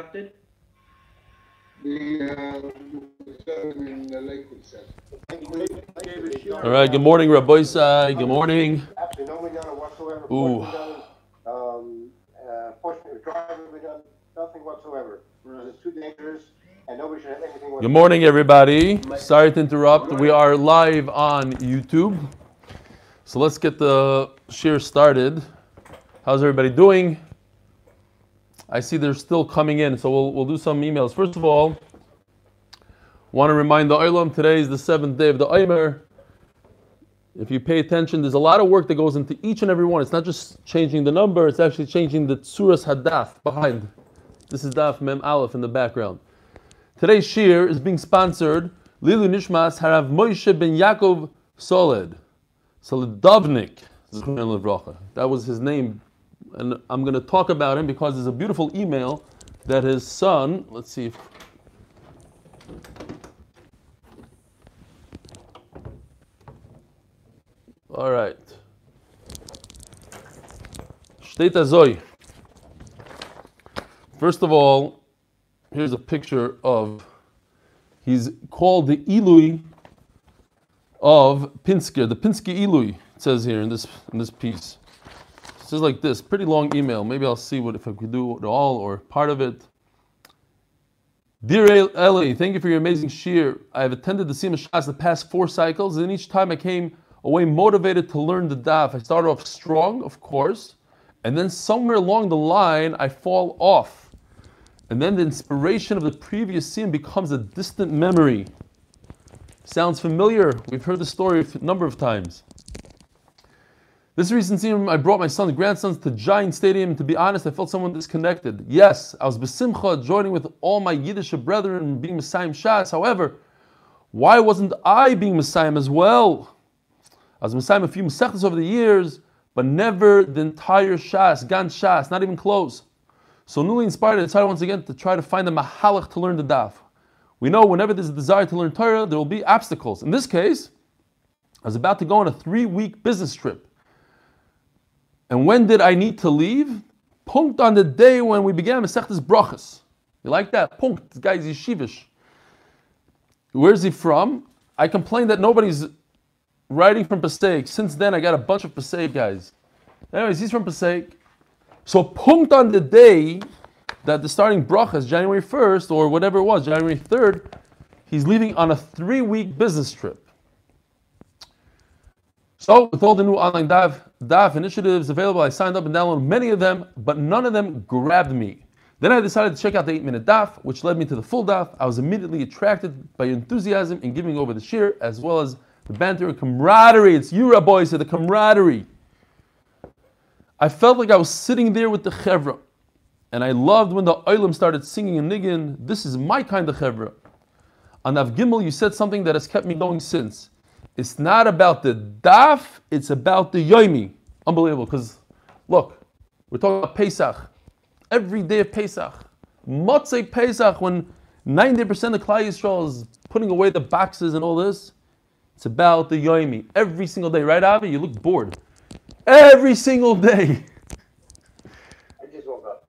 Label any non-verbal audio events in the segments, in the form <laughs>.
adopted? The, uh, seven in the Lakewood said. All right, good morning, Rabbi Good morning. Absolutely no we done whatsoever. Ooh. Um, uh, driving nothing whatsoever. It's too dangerous and nobody should have anything. Good morning, everybody. Sorry to interrupt. We are live on YouTube. So let's get the share started. How's everybody doing? I see they're still coming in, so we'll, we'll do some emails. First of all, want to remind the Olam today is the seventh day of the Omer. If you pay attention, there's a lot of work that goes into each and every one. It's not just changing the number, it's actually changing the Tsuras Hadaf behind. This is Daf Mem Aleph in the background. Today's shir is being sponsored Lilu Nishmas Harav Moshe ben Yaakov Soled. Solidovnik. That was his name. And I'm going to talk about him because there's a beautiful email that his son, let's see if. All right. Steht Azoy. First of all, here's a picture of, he's called the Ilui of Pinsker, the Pinsky Ilui, it says here in this, in this piece. It says like this, pretty long email. Maybe I'll see what if I could do it all or part of it. Dear El- Eli, thank you for your amazing shir. I have attended the Sima Shas the past four cycles, and each time I came away motivated to learn the daf. I started off strong, of course, and then somewhere along the line I fall off. And then the inspiration of the previous scene becomes a distant memory. Sounds familiar. We've heard the story a number of times. This recent scene, I brought my son and grandsons to Giant Stadium. To be honest, I felt somewhat disconnected. Yes, I was besimcha, joining with all my Yiddish brethren and being Messiah Shas. However, why wasn't I being Messiah as well? I was Messiah a few Masechtas over the years, but never the entire Shas, Gan Shas, not even close. So newly inspired, I decided once again to try to find a mahalach to learn the daf. We know whenever there's a desire to learn Torah, there will be obstacles. In this case, I was about to go on a three-week business trip. And when did I need to leave? Punkt on the day when we began Masechtas Brachas. You like that? Punkt. This guy's yeshivish. Where's he from? I complained that nobody's writing from Passaic. Since then, I got a bunch of Passaic guys. Anyways, he's from Passaic. So punkt on the day that the starting brachas, January 1st or whatever it was, January 3rd, he's leaving on a three-week business trip. So with all the new online DAF, DAF initiatives available, I signed up and downloaded many of them, but none of them grabbed me. Then I decided to check out the 8-minute DAF, which led me to the full DAF. I was immediately attracted by your enthusiasm in giving over the shir, as well as the banter and camaraderie. It's you, boys, so the camaraderie. I felt like I was sitting there with the chevra, and I loved when the oilam started singing a niggin. This is my kind of chevra. On Av Gimel, you said something that has kept me going since. It's not about the daf; it's about the yoimi. Unbelievable, because look, we're talking about Pesach. Every day of Pesach, Motzei Pesach, when 90% of Klal Yisrael is putting away the boxes and all this, it's about the yoimi. Every single day, right, Avi? You look bored. Every single day. I just woke up.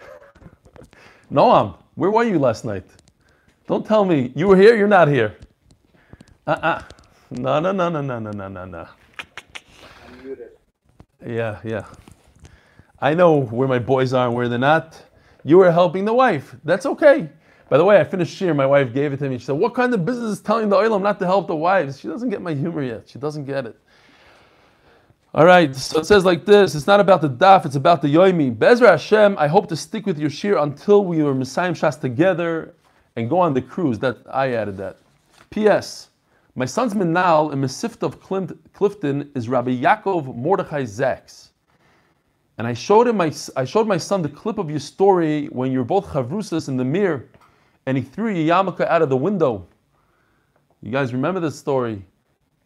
<laughs> Noam, where were you last night? Don't tell me you were here, you're not here. Uh-uh. No, no, no, no, no, no, no, no, no. Yeah, yeah. I know where my boys are and where they're not. You were helping the wife. That's okay. By the way, I finished shir. My wife gave it to me. She said, "What kind of business is telling the oilam not to help the wives?" She doesn't get my humor yet. She doesn't get it. All right, so it says like this: It's not about the daf; it's about the yoimi. Bezra Hashem, I hope to stick with your shir until we are Messiah Shas together and go on the cruise. That I added that. P.S. My son's Minal in Mesifta of Clifton is Rabbi Yaakov Mordechai Zaks. And I showed him my I showed my son the clip of your story when you're both chavrusas in the mirror, and he threw your yarmulke out of the window. You guys remember this story?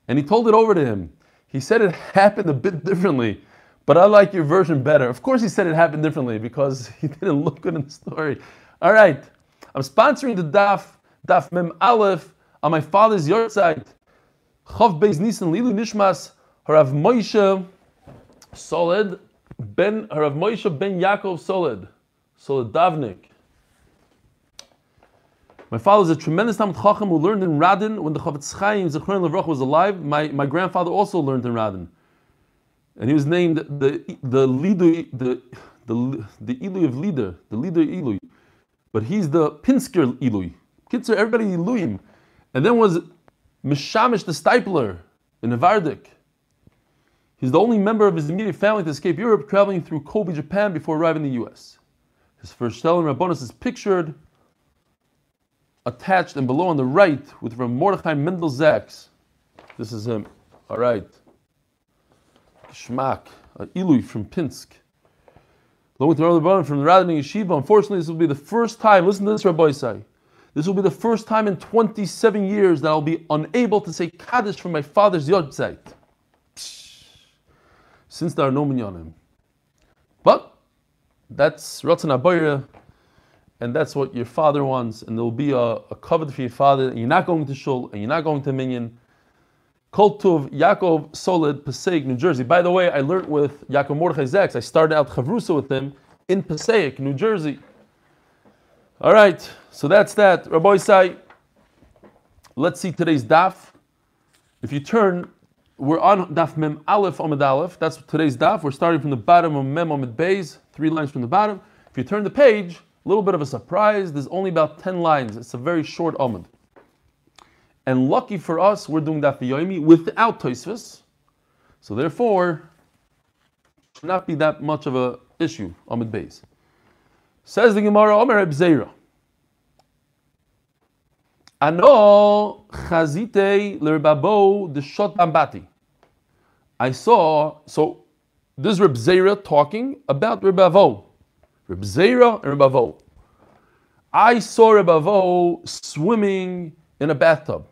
And he told it over to him. He said it happened a bit differently, but I like your version better. Of course, he said it happened differently because <laughs> he didn't look good in the story. All right, I'm sponsoring the daf daf mem aleph on my father's yahrzeit. Chav Beis Nisan Lilu Nishmas Harav Moshe Solid Ben Harav Moshe Ben Yaakov Solid Solidavnik. My father was a tremendous Talmud Chacham who learned in Radin when the Chofetz Chaim Zechron Levrach was alive. My, my grandfather also learned in Radin, and he was named the the leader the the the of leader, the leader Ilui, but he's the Pinsker Ilui. Kitzer, everybody Iluim, and then was Mishamish the Steipler in Nevardik. He's the only member of his immediate family to escape Europe, traveling through Kobe, Japan, before arriving in the U.S. His first shtel in Rabbonis is pictured attached and below on the right with Rav Mordechai Mendel Zaks. This is him. All right. Shmak, uh, Ilui from Pinsk. Along with Rabbi Rabbanim from the Radin Yeshiva. Unfortunately, this will be the first time, listen to this, Rabbi Isai. This will be the first time in 27 years that I'll be unable to say Kaddish from my father's yahrzeit. Since there are no minyanim. But that's Ratzon Abayra, and that's what your father wants, and there will be a, a covet for your father, and you're not going to Shul, and you're not going to Minyan. Koltuv Yaakov Solid, Passaic, New Jersey. By the way, I learned with Yaakov Mordechai Zaks. I started out Chavrusa with him in Passaic, New Jersey. All right, so that's that. Rabbi Isai, let's see today's daf. If you turn, we're on daf Mem Aleph omid Aleph. That's today's daf. We're starting from the bottom of Mem Amid Beis, three lines from the bottom. If you turn the page, a little bit of a surprise. There's only about 10 lines. It's a very short Amid. And lucky for us, we're doing Daf Yomi without Toisvis. So therefore, should not be that much of a issue, Amid Beis. Says the Gemara, Omer Ebzeira. Ano chazite l'rebabo deshot bambati. I saw, so this is Reb Zera talking about Reb Avo. Reb Zera and Reb. I saw Reb Avo swimming in a bathtub.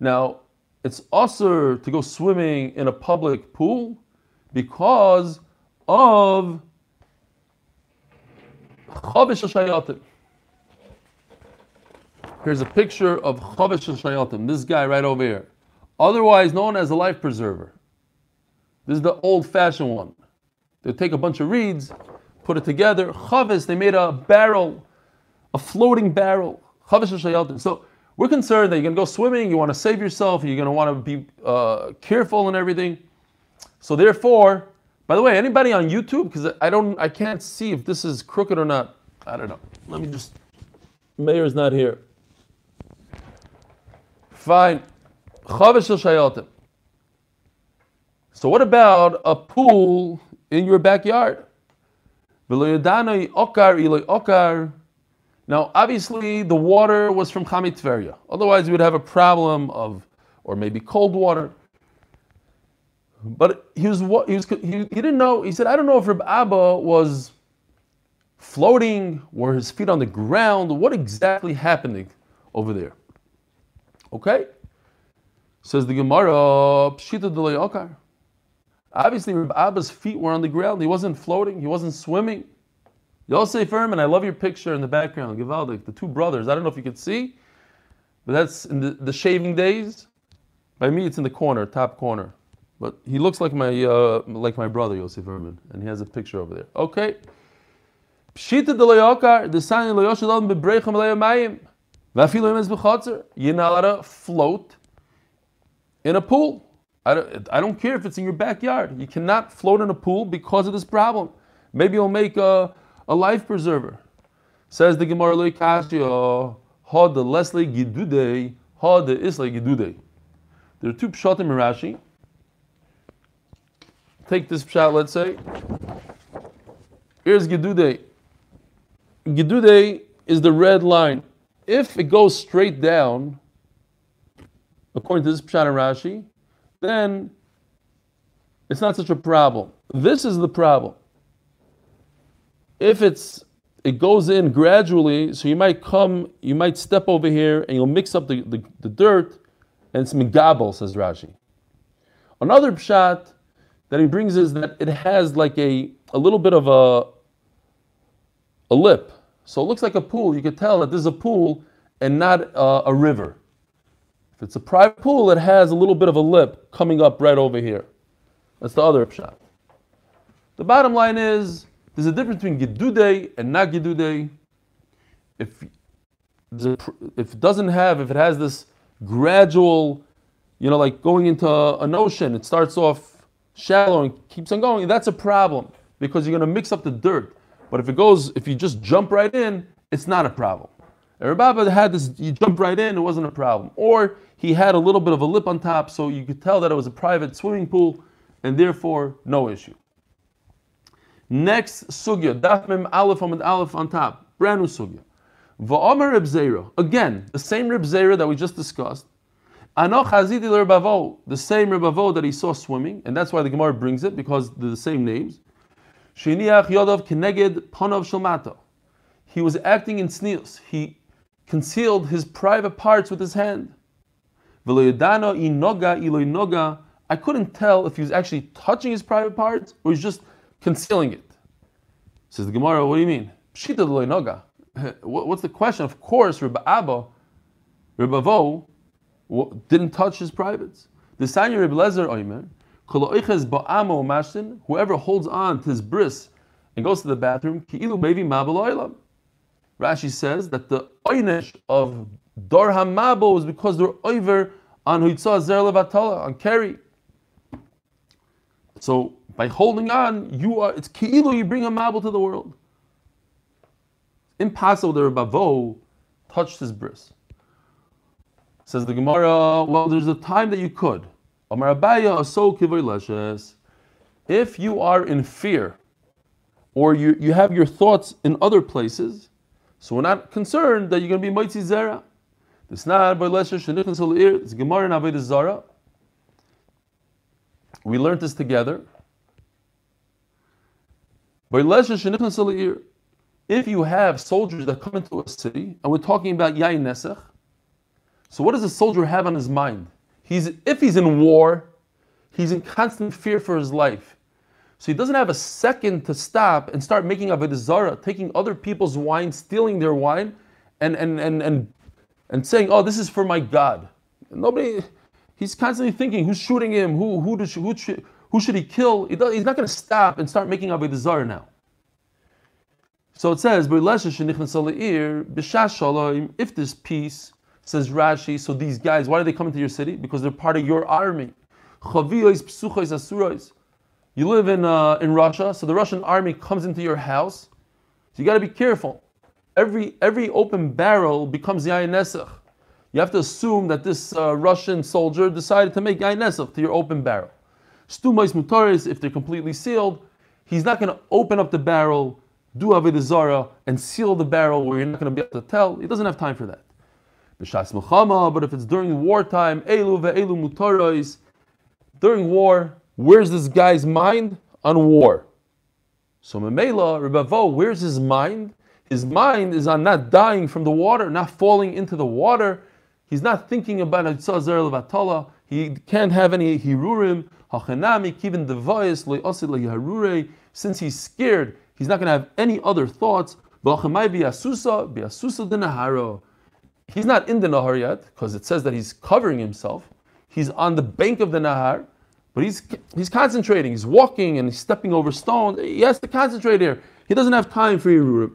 Now, it's also to go swimming in a public pool because of Chavish Shayatim. Here's a picture of Chavish Shayatim, this guy right over here, otherwise known as a life preserver. This is the old fashioned one. They take a bunch of reeds, put it together. Chavis, they made a barrel, a floating barrel. Chavish Shayatim. So we're concerned that you're going to go swimming, you want to save yourself, you're going to want to be uh, careful and everything. So therefore, by the way, anybody on YouTube? Because I don't, I can't see if this is crooked or not. I don't know. Let me just. Mayor's not here. Fine. So what about a pool in your backyard? Now, obviously, the water was from Chamei Teveria. Otherwise, we would have a problem of, or maybe cold water. But he was what he was he, he didn't know. He said, I don't know if Reb Abba was floating, were his feet on the ground. What exactly happening over there? Okay, says the Gemara, Pshita Okar. Obviously, Reb Abba's feet were on the ground. He wasn't floating. He wasn't swimming. Yosef Furman, I love your picture in the background. Givaldik, the two brothers. I don't know if you could see, but that's in the, the shaving days. By me, it's in the corner, top corner. But he looks like my uh, like my brother Yosef Herman, and he has a picture over there. Okay. Pshita de loyokar, the sign loyoshalam bebrechem leyamayim. Vafilu emes b'chotzer. You're float in a pool. I don't, I don't care if it's in your backyard. You cannot float in a pool because of this problem. Maybe you'll make a, a life preserver. Says the Gemara Loikashio, Ha the Leslie Gidude, Ha the Isla Gidude. There are two pshatim in Rashi take this shot, let's say. Here's Gedude. Gedude is the red line. If it goes straight down, according to this Pshat and Rashi, then it's not such a problem. This is the problem. If it's it goes in gradually, so you might come, you might step over here and you'll mix up the, the, the dirt, and it's migabel, says Rashi. Another pshat that he brings is that it has like a, a little bit of a, a lip. So it looks like a pool. You could tell that this is a pool and not a river. If it's a private pool, it has a little bit of a lip coming up right over here. That's the other shot. The bottom line is there's a difference between Gedude and not Gedude. If if it doesn't have, if it has this gradual, you know, like going into an ocean, it starts off shallow and keeps on going, that's a problem because you're going to mix up the dirt. But if it goes, if you just jump right in, it's not a problem. Rabbi had this, you jump right in, it wasn't a problem. Or he had a little bit of a lip on top, so you could tell that it was a private swimming pool, and therefore no issue. Next sugya, daf mem aleph amid aleph on top, brand new sugya. Va'omer Reb Zera, again, the same Reb Zera that we just discussed. The same Rebavo that he saw swimming, and that's why the Gemara brings it, because they're the same names. Shiniach Yodov Keneged Panov Shalmato. He was acting in tznius. He concealed his private parts with his hand. Veloyadano inoga iloinoga. I couldn't tell if he was actually touching his private parts or he's just concealing it. Says the Gemara, what do you mean? Pshita iloinoga. <laughs> What's the question? Of course, Rabbi Abba, Rabbi Avo, didn't touch his privates. The Sanya Rabbi Lezer Oimer, whoever holds on to his bris and goes to the bathroom, Rashi says that the oynish of Dor Hamabo is because they're over on Huitzah Zer Levatala, on Keri. So by holding on, you are it's Ki'ilu, you bring a Mabul to the world. Impossible that Bavo touched his bris. Says the Gemara, well, there's a time that you could. If you are in fear, or you, you have your thoughts in other places, so we're not concerned that you're going to be Moitzi Zera. Not by it's Gemara and Zara. We learned this together. By if you have soldiers that come into a city, and we're talking about Yain Nesach, so what does a soldier have on his mind? He's if he's in war, he's in constant fear for his life. So he doesn't have a second to stop and start making a zara, taking other people's wine, stealing their wine, and and and and and saying, "Oh, this is for my God." Nobody. He's constantly thinking, "Who's shooting him? Who who does who should who should he kill?" He does, he's not going to stop and start making a zara now. So it says, "If this peace." Says Rashi, so these guys, why do they come into your city? Because they're part of your army. You live in, uh, in Russia, so the Russian army comes into your house. So you got to be careful. Every, every open barrel becomes Yain Nesach. You have to assume that this uh, Russian soldier decided to make Yain Nesach to your open barrel. Stumais Mutaris, if they're completely sealed, he's not going to open up the barrel, do Avodah Zarah, and seal the barrel where you're not going to be able to tell. He doesn't have time for that. B'shas Muhammad, but if it's during wartime, Elu ve'elu mutarois, during war, where's this guy's mind? On war. So Memela, Rebavo, where's his mind? His mind is on not dying from the water, not falling into the water. He's not thinking about Yitzhak Vatala. He can't have any hirurim. Hachanami kivin devoyes le'osid Since he's scared, he's not going to have any other thoughts. B'achamai bi'asusa bi'asusa denaharo he's not in the Nahar yet, because it says that he's covering himself. He's on the bank of the Nahar, but he's, he's concentrating. He's walking and he's stepping over stone. He has to concentrate here. He doesn't have time for Yerurib.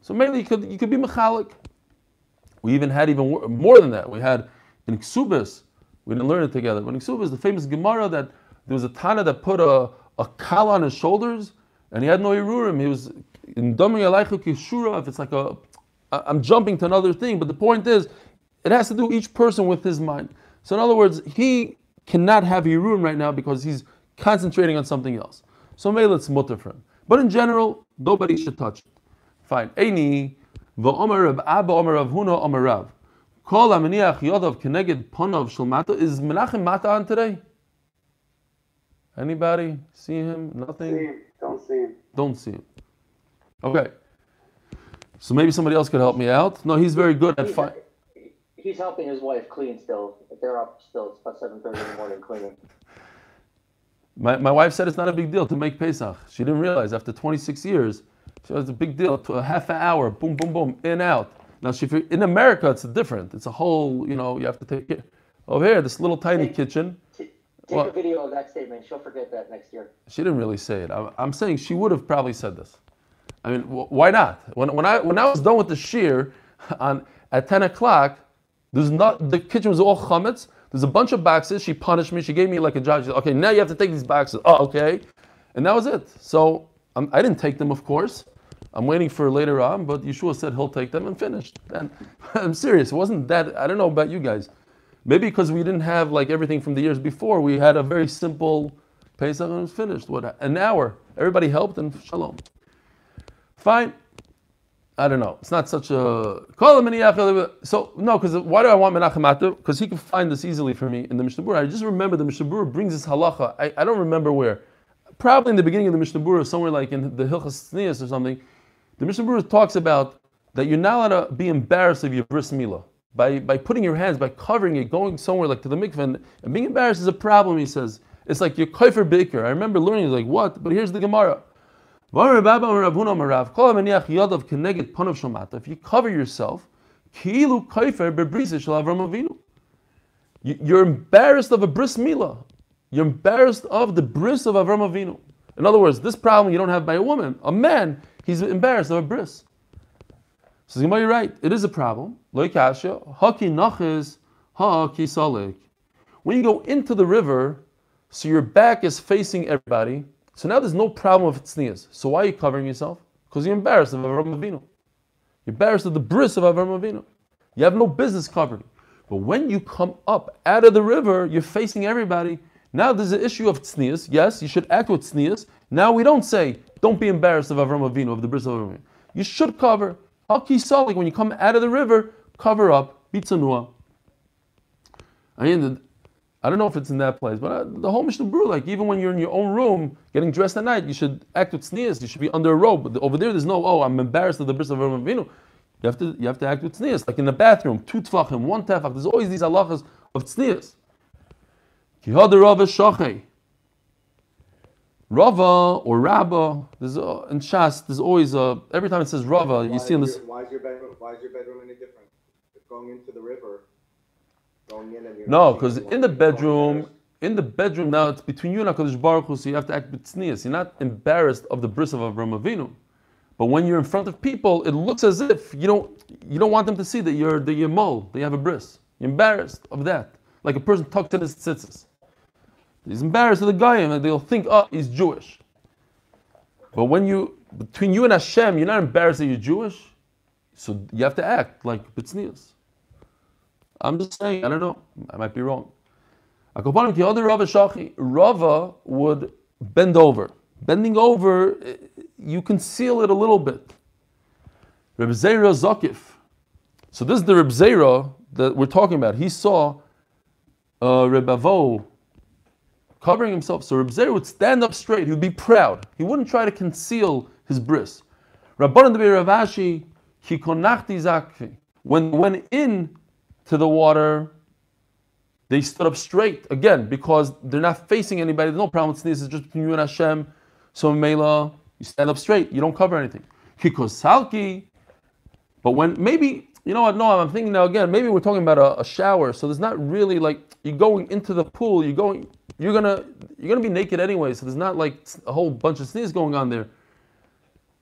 So mainly you could, you could be Mechalik. We even had even more than that. We had in Ksubis, we didn't learn it together, but in Ksubis, the famous Gemara that there was a Tana that put a, a kal on his shoulders and he had no Yerurim. He was in Domi Alaichu Kishura, if it's like a I'm jumping to another thing, but the point is, it has to do each person with his mind. So in other words, he cannot have Yerun right now because he's concentrating on something else. So maybe it's mutter for him. But in general, nobody should touch it. Fine. Eini v'omer Rab Abba omer Rav Huna omer Rav. Kol aminiach yodav keneged ponav shel Is Menachem Mata on today? Anybody see him? Nothing. See him. Don't see him. Don't see him. Okay. So maybe somebody else could help me out. No, he's very good at He's, he's helping his wife clean still. They're up still. It's about seven thirty in the morning cleaning. My, my wife said it's not a big deal to make Pesach. She didn't realize after 26 years, so it's a big deal. To a half an hour, boom, boom, boom, in out. Now, she, in America, it's different. It's a whole, you know, you have to take it. Over here, this little tiny Take- kitchen. Take What? a video of that statement. She'll forget that next year. She didn't really say it. I'm, I'm saying she would have probably said this. I mean, wh- why not? When, when I when I was done with the shear on At 10 o'clock, there's not the kitchen was all chametz. There's a bunch of boxes. She punished me. She gave me like a job. She said, okay, now you have to take these boxes. Oh, okay. And that was it. So um, I didn't take them, of course. I'm waiting for later on, but Yeshua said he'll take them and finished. And <laughs> I'm serious. It wasn't that. I don't know about you guys. Maybe because we didn't have like everything from the years before. We had a very simple Pesach and it was finished. What an hour. Everybody helped and shalom. Fine. I don't know. It's not such a so no. Because why do I want Menachem Because he can find this easily for me in the Mishnah. I just remember the Mishnah brings this halacha. I, I don't remember where. Probably in the beginning of the Mishnah somewhere like in the Hilchas Tznius or something. The Mishnah talks about that you're not allowed to be embarrassed of your bris milah by by putting your hands, by covering it, going somewhere like to the mikveh, and, and being embarrassed is a problem. He says it's like you're baker. I remember learning like what, but here's the Gemara. If you cover yourself, you're embarrassed of a bris milah. You're embarrassed of the bris of Avram Avinu. In other words, this problem you don't have by a woman. A man, he's embarrassed of a bris. So you're right. It is a problem. When you go into the river, so your back is facing everybody, so now there's no problem of tznias. So why are you covering yourself? Because you're embarrassed of Avram Avinu. You're embarrassed of the bris of Avram Avinu. You have no business covering. But when you come up out of the river, you're facing everybody. Now there's an issue of tznias. Yes, you should act with tznias. Now we don't say, don't be embarrassed of Avram Avinu, of the bris of Avram Avinu. You should cover. Haki salik, when you come out of the river, cover up. Bitzanua. I mean, I don't know if it's in that place, but uh, the whole Mishnah Berurah, like even when you're in your own room getting dressed at night, you should act with tznius. You should be under a robe. But over there, there's no, oh, I'm embarrassed of the bris of Avinu. You have to, you have to act with tznius. Like in the bathroom, two tefachim, one tefach. There's always these halachas of tznius. Kihad Rava Shachei. Rava or Rabba, there's a, in Shas, there's always a, every time it says Rava, you see in this. why is your bedroom, why is your bedroom any different? It's going into the river, no, because in the bedroom, in the bedroom now it's between you and Hakadosh Baruch Hu, so you have to act with b'tznius. You're not embarrassed of the bris of Avram Avinu, but when you're in front of people, it looks as if you don't you don't want them to see that you're that you're mole, that you have a bris. You're embarrassed of that, like a person tucked in his tzitzis. He's embarrassed of the guy, and they'll think, oh, he's Jewish. But when you between you and Hashem, you're not embarrassed that you're Jewish, so you have to act like b'tznius. I'm just saying, I don't know. I might be wrong. Akoponim, the other Rava Shachi, Rava would bend over. Bending over, you conceal it a little bit. Reb Zera Zakif. So this is the Reb Zera that we're talking about. He saw uh, Reb Avo covering himself. So Reb Zera would stand up straight. He would be proud. He wouldn't try to conceal his bris. Rabbanan Debi Ravashi, Kikonachti Zakfi. When went in to the water, they stood up straight again because they're not facing anybody. There's no problem with tznius, just between you and Hashem. So Mela, you stand up straight. You don't cover anything. Kikosalki. But when maybe you know what? No, I'm thinking now again. Maybe we're talking about a, a, shower, so there's not really like you're going into the pool. You're going. You're gonna. You're gonna be naked anyway. So there's not like a whole bunch of tznius going on there.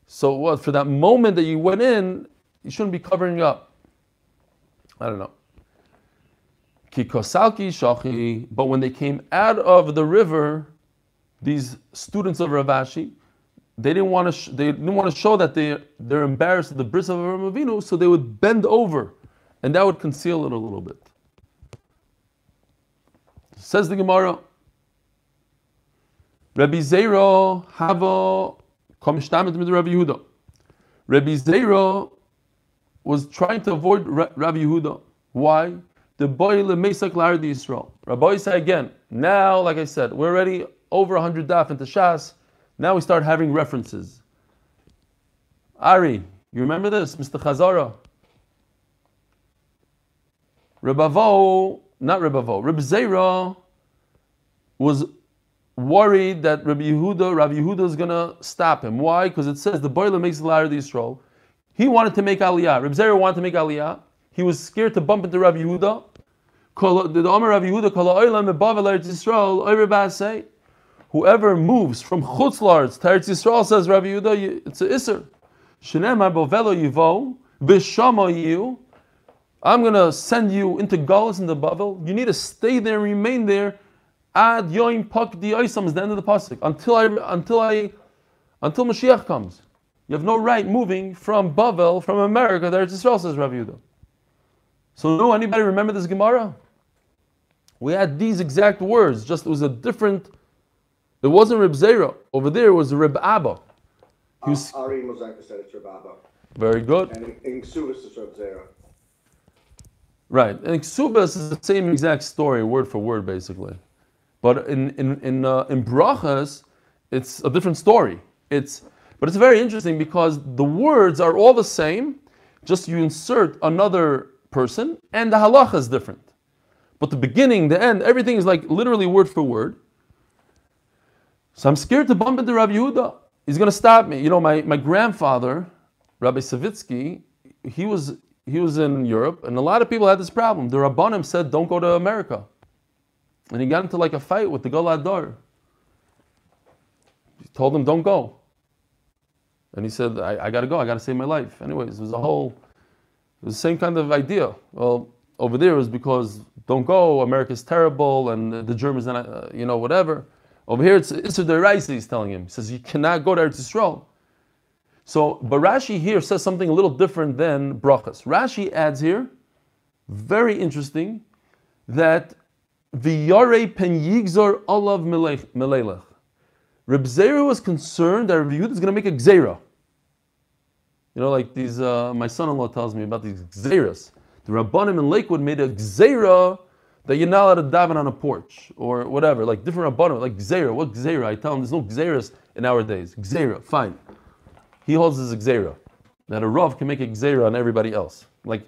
So what? For that moment that you went in, you shouldn't be covering up. I don't know. Shachi. But when they came out of the river, these students of Ravashi, they didn't want to. Sh- they didn't want to show that they they're embarrassed of the bris of Avinu, so they would bend over, and that would conceal it a little bit. Says the Gemara. Rabbi Zera Havo Komishtamet with Rabbi Yehuda. Rabbi Zera was trying to avoid Rabbi Yehuda. Why? The boy lemesak the Yisrael. Rabbi say again. Now, like I said, we're already over hundred daf into Shas. Now we start having references. Ari, you remember this, Mr. Chazara? Rebavo, not Rebavo, Reb Zera was worried that Rabbi Yehuda, Rabbi Yehuda is going to stop him. Why? Because it says the boiler makes the ladder of Yisrael. He wanted to make Aliyah. Reb Zera wanted to make Aliyah. He was scared to bump into Rabbi Yehuda. The Omer Rabbi Yehuda, Yisrael, Whoever moves from Chutz La'aretz to Eretz Yisrael, says Rabbi Yehuda, it's a Isser. Shenemar bovelo yivo, yiu, I'm gonna send you into Galus in the Bavel. You need to stay there, remain there, ad yoim pak di oisam is the end of the pasuk until I until I until Mashiach comes. You have no right moving from Bavel, from America, there to Israel, says Rav Yehuda. So, no, anybody remember this Gemara? We had these exact words, just it was a different. It wasn't Reb Zera. Over there it was Reb Abba. Was, Ari said it's Rababa. very good. And in, Ksubis it's Reb Zera. Right. And Ksubas is the same exact story, word for word, basically. But in in in, uh, in brachas, it's a different story. It's but it's very interesting because the words are all the same, just you insert another person, and the halacha is different. But the beginning, the end, everything is like literally word for word. So I'm scared to bump into Rabbi Yehuda. He's going to stop me. You know, my, my grandfather, Rabbi Savitsky, he was he was in Europe, and a lot of people had this problem. The Rabbanim said, "Don't go to America," and he got into like a fight with the Galadar. He told him, "Don't go," and he said, "I, I got to go. I got to save my life." Anyways, it was a whole, it was the same kind of idea. Well, over there was because don't go. America's terrible, and the Germans, not, uh, you know, whatever. Over here, it's Issa Deraisa, he's telling him. He says, You cannot go there to Eretz Yisrael. So, but Rashi here says something a little different than Brachas. Rashi adds here, very interesting, that V'yare pen yigzor olav melelech. Reb Zera was concerned that Reb Yehuda is going to make a gzera. You know, like these, uh, my son-in-law tells me about these gzeras. The Rabbanim in Lakewood made a gzera that you're not allowed to daven on a porch or whatever, like different rabbanim, like gzera. What gzera? I tell him there's no gzeras in our days. Gzera, fine. He holds his gzera that a rav can make a gzera on everybody else. Like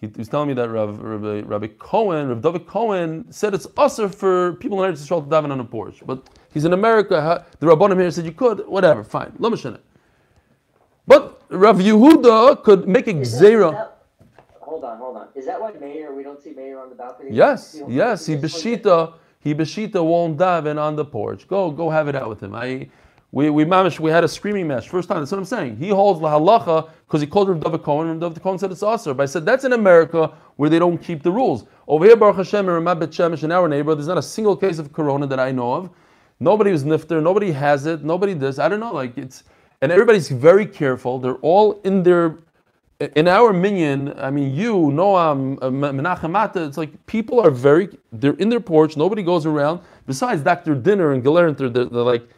he, was telling me that Rav, Rabbi, Rabbi Cohen, David Cohen said it's usher for people in Eretz Yisrael to daven on a porch, but he's in America. The rabbanim here said you could, whatever, fine. Mishneh. But Rav Yehuda could make a gzera. Hold on, hold on. Is that why Mayor, we don't see Mayor on the balcony? Yes, yes. He beshita, he beshita won't daven on the porch. Go, go have it out with him. I, we, we mamish, we had a screaming match first time. That's what I'm saying. He holds la halacha because he called Rav David Cohen. and Rav David Cohen said it's usher. But I said that's in America where they don't keep the rules. Over here, Baruch Hashem, in Ramat Bet Shemesh, in our neighborhood, there's not a single case of corona that I know of. Nobody was nifter. Nobody has it. Nobody this. I don't know. Like it's, and everybody's very careful. They're all in their in our minion, I mean, you, Noam, uh, Menachem Mata, it's like people are very, they're in their porch, nobody goes around. Besides Dr. Dinner and Galerant, they're, they're, they're like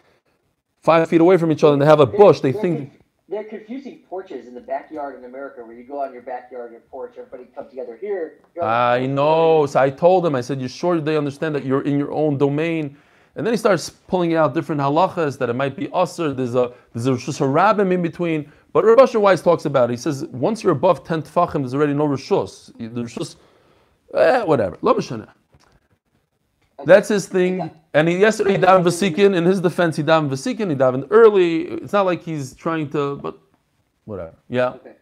five feet away from each other and they have a bush. They They're think, conf- They're confusing porches in the backyard in America where you go on your backyard, your porch, everybody come together here. you're on the I know. So I told him, I said, you sure they understand that you're in your own domain? And then he starts pulling out different halachas that it might be usr. There's a there's a just a rabbim in between. But Rav Asher Weiss talks about it. He says once you're above ten tefachim, there's already no rishus. There's just eh, whatever. That's his thing. And he yesterday he davened vasikin. In his defense, he davened vasikin. He davened early. It's not like he's trying to, but whatever. Yeah. Okay.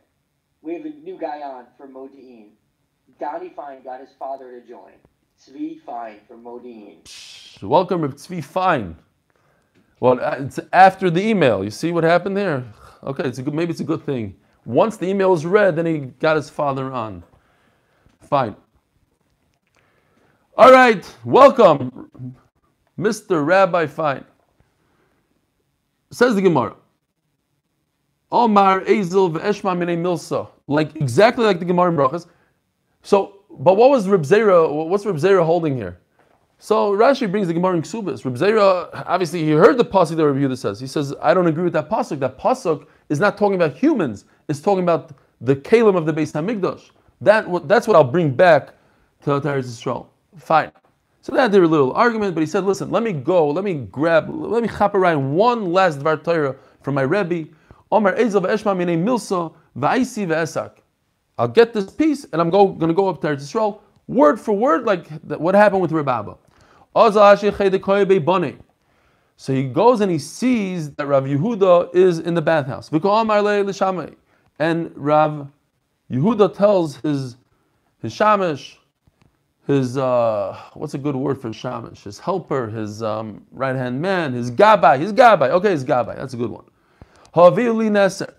We have a new guy on from Modi'in. Donnie Fine got his father to join. Tzvi Fine from Modi'in. Welcome, Tzvi Fine. Well, uh, it's after the email. You see what happened there? Okay, it's good, maybe it's a good thing. Once the email was read, then he got his father on. Fine. All right, welcome, Mr. Rabbi Fine. Says the Gemara. Omar Ezel v'eshma minei milsa. Like, exactly like the Gemara in Brachas. So, but what was Reb Zera, what's Reb Zera holding here? So Rashi brings the Gemara in Ksubas. Reb Zera, obviously he heard the pasuk that Reb Yehuda says. He says, I don't agree with that pasuk. That pasuk is not talking about humans. It's talking about the kalim of the Beis Hamikdash. That, that's what I'll bring back to Eretz Yisrael. Fine. So they had their little argument, but he said, listen, let me go, let me grab, let me chop around one last Dvar Torah from my Rebbe. Omer Ezel v'eshma minei milsa v'aisi v'esak. I'll get this piece and I'm go, going to go up to Eretz Yisrael, word for word, like what happened with Rebaba. So he goes and he sees that Rav Yehuda is in the bathhouse. And Rav Yehuda tells his his shamish, his uh, what's a good word for shamish? His helper, his um, right hand man, his gabai, his gabai. Okay, his gabai. That's a good one. Haviuli neser.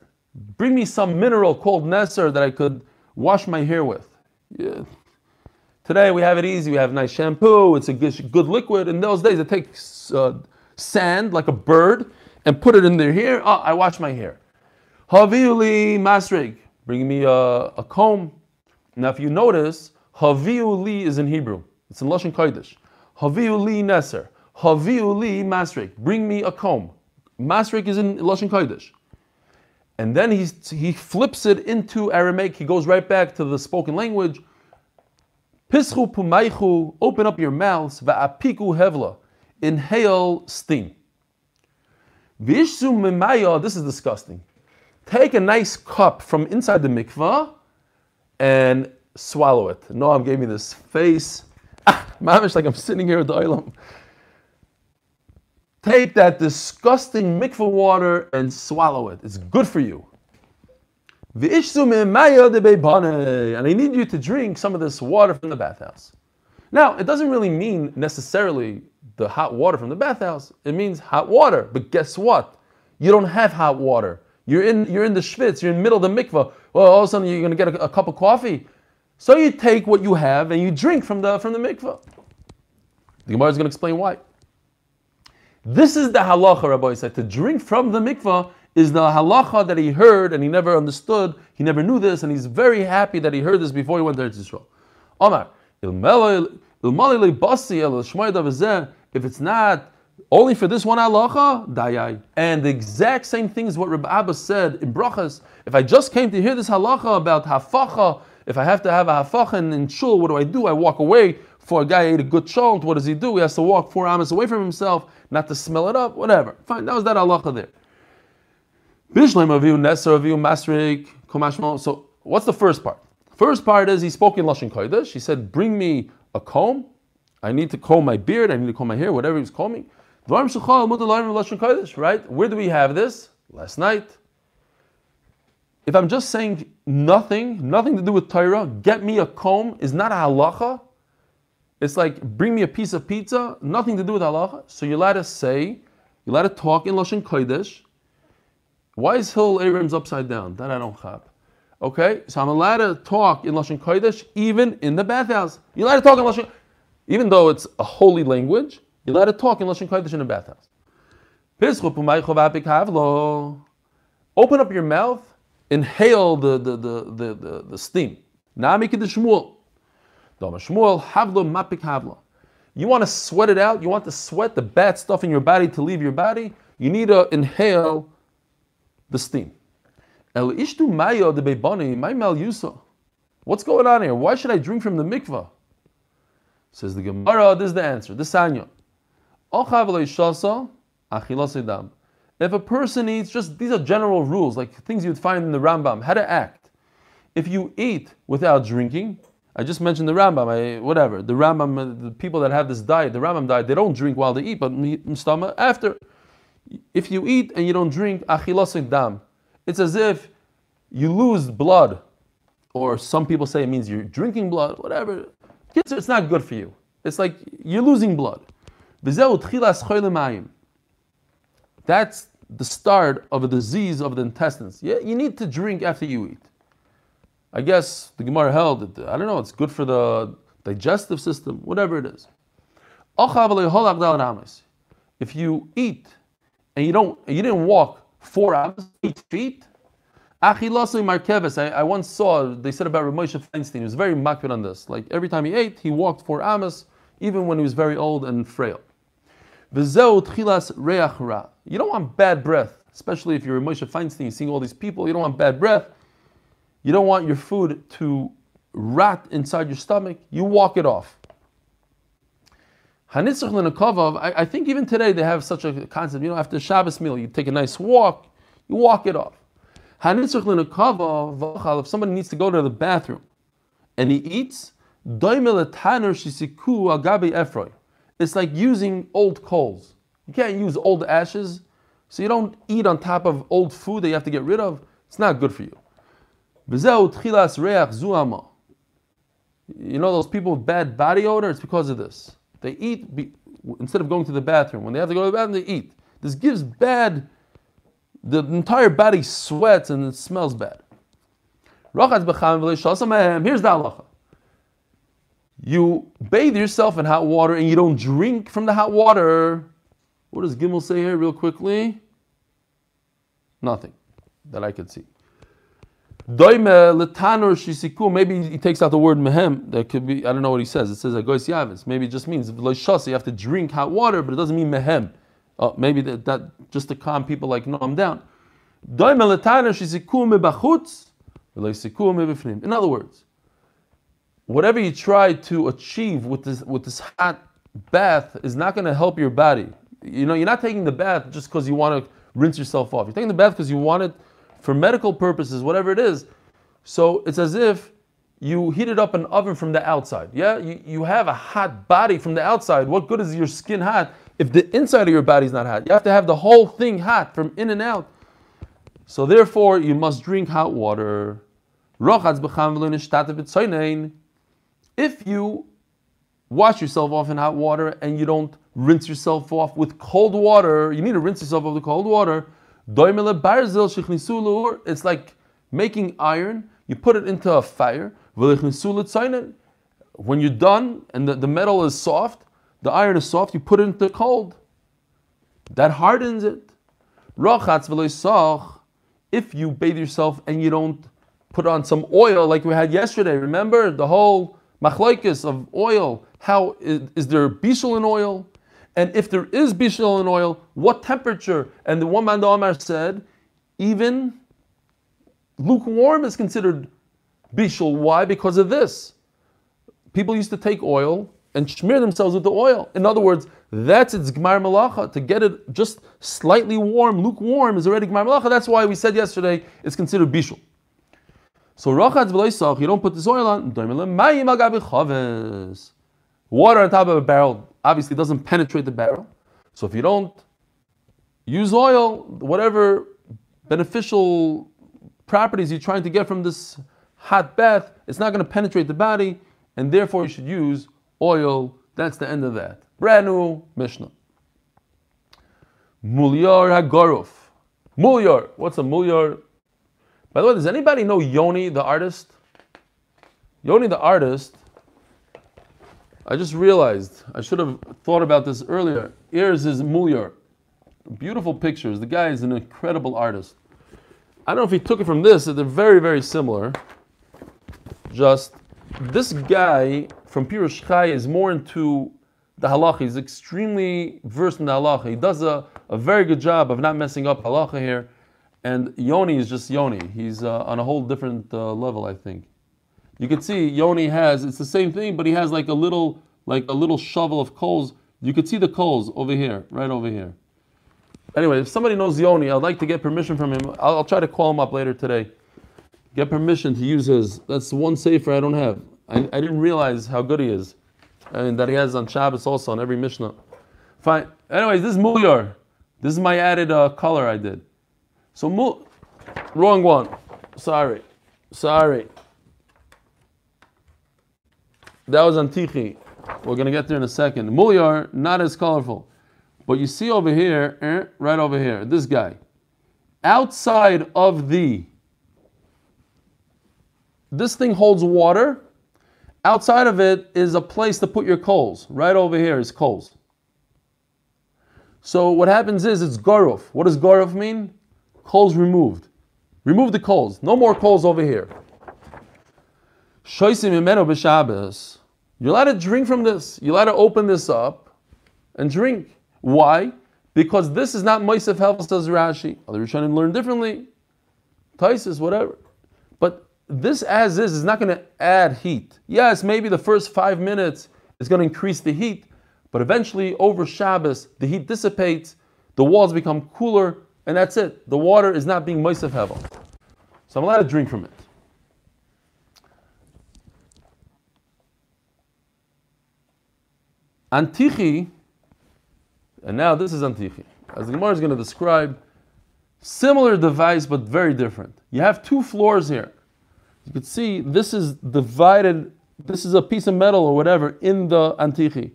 Bring me some mineral called neser that I could wash my hair with. Yeah. Today we have it easy. We have nice shampoo. It's a good, good liquid. In those days, it takes uh, sand like a bird and put it in their hair. Oh, I wash my hair. Haviuli masrig, bring me a, a comb. Now, if you notice, haviuli is in Hebrew. It's in Lashon Kodesh. Haviuli neser. Haviuli masrig. Bring me a comb. Masrig is in Lashon Kodesh. And then he's, he flips it into Aramaic. He goes right back to the spoken language. Pischu pumaychu, open up your mouths, va'apiku hevla, inhale steam. Vishsu memaya, this is disgusting. Take a nice cup from inside the mikvah and swallow it. Noam gave me this face. Ah, mamish, like I'm sitting here at the Olam. Take that disgusting mikvah water and swallow it. It's good for you. V'ishsu memaya de beibane, and I need you to drink some of this water from the bathhouse. Now, it doesn't really mean necessarily the hot water from the bathhouse. It means hot water. But guess what? You don't have hot water. You're in, you're in the schwitz, you're in the middle of the mikvah. Well, all of a sudden you're going to get a, a, cup of coffee. So you take what you have and you drink from the, from the mikvah. The Gemara is going to explain why. This is the halacha, Rabbi said. To drink from the mikvah is the halacha that he heard and he never understood. He never knew this, and he's very happy that he heard this before he went to Eretz Yisrael. Omar, if it's not only for this one halacha, dayai. And the exact same thing is what Rabbi Abba said in Brachas. If I just came to hear this halacha about hafacha, if I have to have a hafacha in, in shul, what do I do? I walk away. For a guy ate a good chont, what does he do? He has to walk four amas away from himself, not to smell it up, whatever. Fine, that was that halacha there. So what's the first part? First part is he spoke in Lashon Kodesh. He said, bring me a comb. I need to comb my beard. I need to comb my hair, whatever he was combing. Right? Where do we have this? Last night. If I'm just saying nothing, nothing to do with Torah, get me a comb is not a halacha. It's like bring me a piece of pizza, nothing to do with halacha. So you're allowed to say, you're allowed to talk in Lashon Kodesh. Why is Hill Abrams upside down? That I don't have. Okay, so I'm allowed to talk in Lashon Kodesh even in the bathhouse. You're allowed to talk in Lashon, even though it's a holy language. You're allowed to talk in Lashon Kodesh in the bathhouse. Open up your mouth, inhale the, the, the, the, the, the steam. You want to sweat it out? You want to sweat the bad stuff in your body to leave your body? You need to inhale the steam. El ishtu mayo de bebani, my mal yusa. What's going on here? Why should I drink from the mikvah? Says the Gemara, this is the answer. This Sanya. If a person eats, just these are general rules, like things you'd find in the Rambam, how to act. If you eat without drinking, I just mentioned the Rambam, I, whatever. The Rambam, the people that have this diet, the Rambam diet, they don't drink while they eat, but after. If you eat and you don't drink, achilas dam. It's as if you lose blood, or some people say it means you're drinking blood, whatever. It's not good for you. It's like you're losing blood. That's the start of a disease of the intestines. Yeah, you need to drink after you eat. I guess the Gemara held that I don't know. It's good for the digestive system, whatever it is. If you eat and you don't, you didn't walk four hours, eight feet. Achilasui Markevis. I, I once saw they said about Rav Moshe Feinstein. He was very makbid on this. Like every time he ate, he walked four amas, even when he was very old and frail. You don't want bad breath, especially if you're Moshe Feinstein, seeing all these people. You don't want bad breath. You don't want your food to rot inside your stomach. You walk it off. Hanitzach l'nekavav, I think even today they have such a concept. You know, after Shabbos meal, you take a nice walk, you walk it off. Hanitzach l'nekavav, if somebody needs to go to the bathroom and he eats, it's like using old coals. You can't use old ashes, so you don't eat on top of old food that you have to get rid of. It's not good for you. You know those people with bad body odor? It's because of this. They eat be, instead of going to the bathroom. When they have to go to the bathroom, they eat. This gives bad, the entire body sweats and it smells bad. Here's the halacha. you bathe yourself in hot water and you don't drink from the hot water. What does Gimel say here, real quickly? Nothing that I could see. Maybe he takes out the word mehem. That could be. I don't know what he says. It says agois yavis. Maybe it just means. You have to drink hot water, but it doesn't mean mehem. Uh, maybe that, that just to calm people like down. Letanur shisiku mebachutz. In other words, whatever you try to achieve with this with this hot bath is not going to help your body. You know, you're not taking the bath just because you want to rinse yourself off. You're taking the bath because you want it for medical purposes, whatever it is. So it's as if you heated up an oven from the outside. Yeah, you, you have a hot body from the outside. What good is your skin hot if the inside of your body is not hot? You have to have the whole thing hot from in and out. So therefore, you must drink hot water. If you wash yourself off in hot water and you don't rinse yourself off with cold water, you need to rinse yourself off with cold water. It's like making iron, you put it into a fire. When you're done and the, the metal is soft, the iron is soft, you put it into cold. That hardens it. If you bathe yourself and you don't put on some oil like we had yesterday, remember the whole machlaikis of oil. How is, is there bishul in oil? And if there is bishul in oil, what temperature? And the one man the Omar said, even lukewarm is considered bishul. Why? Because of this. People used to take oil and smear themselves with the oil. In other words, that's its gmar malacha. To get it just slightly warm, lukewarm, is already gmar malacha. That's why we said yesterday it's considered bishul. So rachatz v'loisach, you don't put this oil on. Water on top of a barrel obviously it doesn't penetrate the barrel. So if you don't use oil, whatever beneficial properties you're trying to get from this hot bath, it's not going to penetrate the body, and therefore you should use oil. That's the end of that. Brand new Mishnah. Mulyar Hagorov. Mulyar. What's a mulyar? By the way, does anybody know Yoni the artist? Yoni the artist I just realized I should have thought about this earlier. Here's his Mulyar. Beautiful pictures. The guy is an incredible artist. I don't know if he took it from this, they're very, very similar. Just this guy from Pirush is more into the halacha. He's extremely versed in the halacha. He does a, a very good job of not messing up halacha here. And Yoni is just Yoni. He's uh, on a whole different uh, level, I think. You can see Yoni has it's the same thing, but he has like a little like a little shovel of coals. You could see the coals over here, right over here. Anyway, if somebody knows Yoni, I'd like to get permission from him. I'll, I'll try to call him up later today. Get permission to use his. That's the one safer I don't have. I, I didn't realize how good he is, and that he has on Shabbos also on every Mishnah. Fine. Anyways, this is Mulyar. This is my added uh, color I did. So, mul- wrong one. Sorry. Sorry. That was Antichi. We're going to get there in a second. Mulyar, not as colorful. But you see over here, eh, right over here, this guy. Outside of the, this thing holds water. Outside of it is a place to put your coals. Right over here is coals. So what happens is it's garuf. What does garuf mean? Coals removed. Remove the coals. No more coals over here. Shoisim imeno b'Shabbos. You're allowed to drink from this. You're allowed to open this up and drink. Why? Because this is not Moisef Hevel, says Rashi. Other Rishonim learn differently. Taisis, whatever. But this as is is not going to add heat. Yes, maybe the first five minutes is going to increase the heat, but eventually over Shabbos, the heat dissipates, the walls become cooler, and that's it. The water is not being Moisef Hevel. So I'm allowed to drink from it. Antichi, and now this is Antichi. As the Gemara is going to describe, similar device but very different. You have two floors here. You can see this is divided, this is a piece of metal or whatever in the Antichi.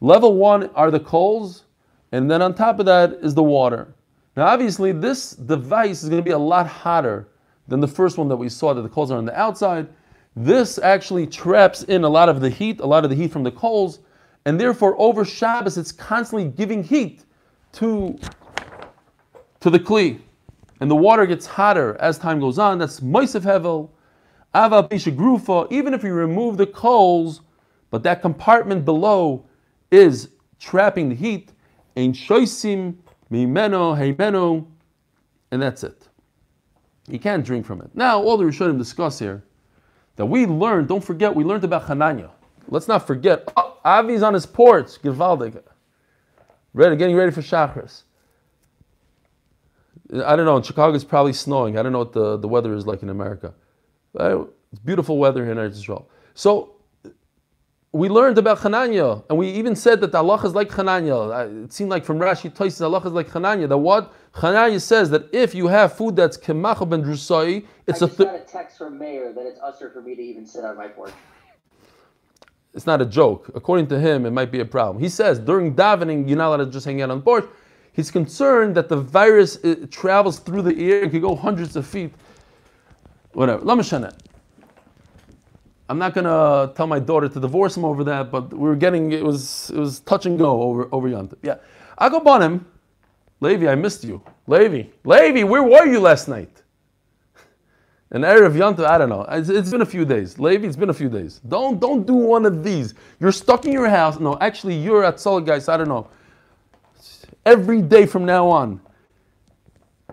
Level one are the coals, and then on top of that is the water. Now, obviously, this device is going to be a lot hotter than the first one that we saw, that the coals are on the outside. this actually traps in a lot of the heat, a lot of the heat from the coals, and therefore over Shabbos it's constantly giving heat to, to the Kli. And the water gets hotter as time goes on. That's Moisef Hevel, Ava Grufa, even if you remove the coals, but that compartment below is trapping the heat, Ein Shoisim, Mimeno, Heimeno, and that's it. You can't drink from it. Now, all the Rishonim discuss here that we learned, don't forget, we learned about Hananya. Let's not forget, oh, Avi's on his porch, Givaldik. Ready, getting ready for Shachris. I don't know, in Chicago it's probably snowing. I don't know what the, the weather is like in America. It's beautiful weather here in Israel. So, we learned about Hananya, and we even said that the Allah is like Hananya. It seemed like from Rashi Tosis, Allah is like Hananya. That what Hananya says that if you have food that's kemach ben drusai, it's I a just th- got a text from Mayor that it's usher for me to even sit on my porch. It's not a joke. According to him, it might be a problem. He says during davening, you're not allowed to just hang out on the porch. He's concerned that the virus it travels through the air and could go hundreds of feet. Whatever. Lamashana. I'm not gonna tell my daughter to divorce him over that, but we were getting it was it was touch and go over over Yontif. Yeah, I go on him. Levi, I missed you. Levi, Levi, where were you last night? An Erev Yontif, I don't know. It's, it's been a few days. Levi, it's been a few days. Don't don't do one of these. You're stuck in your house. No, actually, you're at Solid Guys. I don't know. Every day from now on.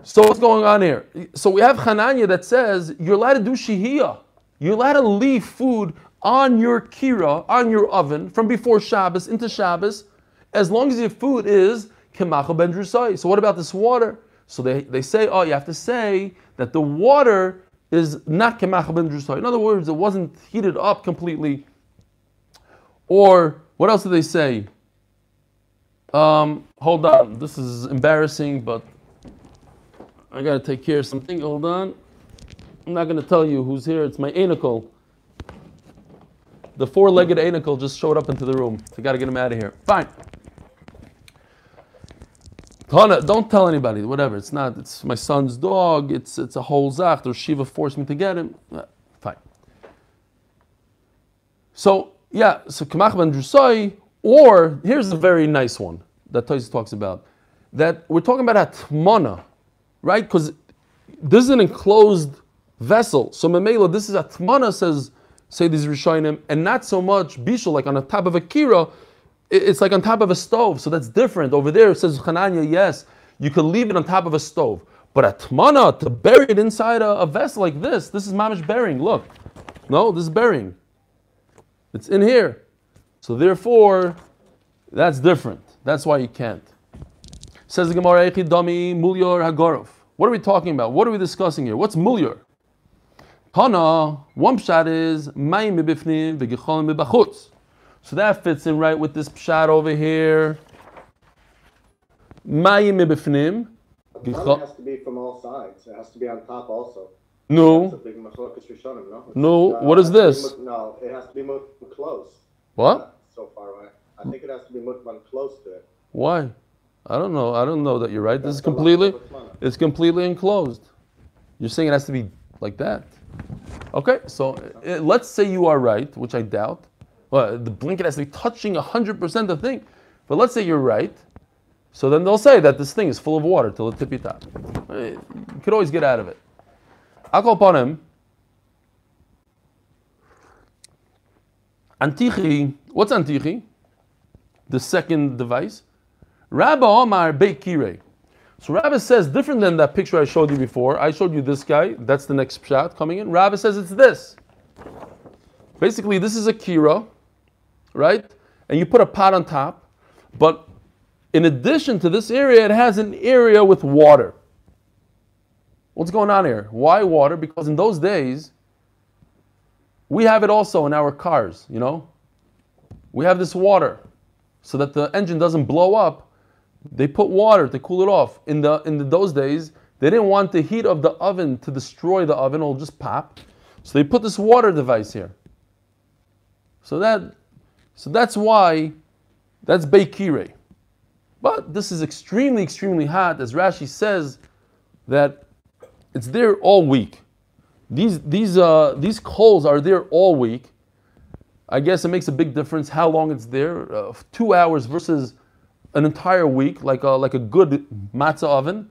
So what's going on here? So we have Hananya that says you're allowed to do shihiyah. You're allowed to leave food on your kira, on your oven, from before Shabbos into Shabbos, as long as your food is kemacha ben drusai. So what about this water? So they, they say, oh, you have to say that the water is not kemacha ben drusai. In other words, it wasn't heated up completely. Or what else do they say? Um, hold on, this is embarrassing, but I gotta take care of something. Hold on. I'm not to tell you who's here. It's my anacle. The four-legged anacle just showed up into the room. So I got to get him out of here. Fine. Hana, don't tell anybody. Whatever. It's not. It's my son's dog. It's it's a whole zach. The Shiva forced me to get him. Uh, Fine. So yeah. So kamach ben drusai. Or here's a very nice one that Tosis talks about. That we're talking about atmana, right? Because this is an enclosed vessel. So Memela, this is Atmana, says, say these Rishonim, and not so much Bishul, like on the top of a Kira, it's like on top of a stove. So that's different. Over there it says Hananya, yes, you can leave it on top of a stove. But Atmana, to bury it inside a, a vessel like this, this is Mamish burying. Look. No, this is burying. It's in here. So therefore, that's different. That's why you can't. Says the Gemara, Dami Mulyar Hagorov. What are we talking about? What are we discussing here? What's Mulyar? Hana, one pshat is mayim mibifnim v'gicholim mibachutz. So that fits in right with this pshat over here. Mayim mibifnim. It has to be from all sides. It has to be on top also. That's No. big machlokas rishonim, no? It's, what is it has to be this? No, it has to be close. What? Not So far away. I think it has to be mutman close to it. Why? I don't know. I don't know that you're right. This is completely, law of Atmana. it's completely enclosed. You're saying it has to be like that. Okay, so uh, let's say you are right, which I doubt. Well, the blanket has to be touching 100% of the thing. But let's say you're right. So then they'll say that this thing is full of water till the tippy top. Uh, You could always get out of it. Him. Antichi, what's Antichi? The second device. Rabba Omar Beikire. So Rabbi says different than that picture I showed you before. I showed you this guy. That's the next shot coming in. Rabbi says it's this. Basically, this is a kira, right? And you put a pot on top, but in addition to this area, it has an area with water. What's going on here? Why water? Because in those days, we have it also in our cars, you know? We have this water so that the engine doesn't blow up. They put water to cool it off. In the in the, those days, they didn't want the heat of the oven to destroy the oven; it'll just pop. So they put this water device here. So that so that's why that's Beikire. But this is extremely, extremely hot, as Rashi says that it's there all week. these these uh, these coals are there all week. I guess it makes a big difference how long it's there. Uh, two hours versus an entire week, like a, like a good matzah oven.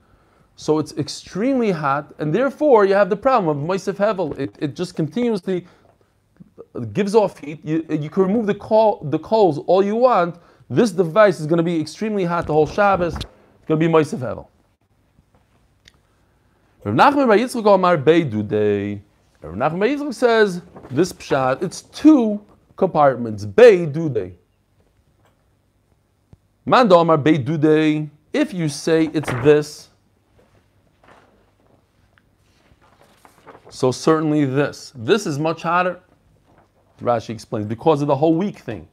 So it's extremely hot, and therefore you have the problem of Moisef Hevel. It, it just continuously gives off heat. You, you can remove the, coal, the coals all you want. This device is going to be extremely hot the whole Shabbos. It's going to be Moisef Hevel. Rav Nachman Bar Yitzchak Omar Beidudei. Rav Nachman Bar Yitzchak says this pshat. It's two compartments. Beidudei. Manda Omar Beidudei. If you say it's this, so certainly this. This is much hotter. Rashi explains because of the whole week thing.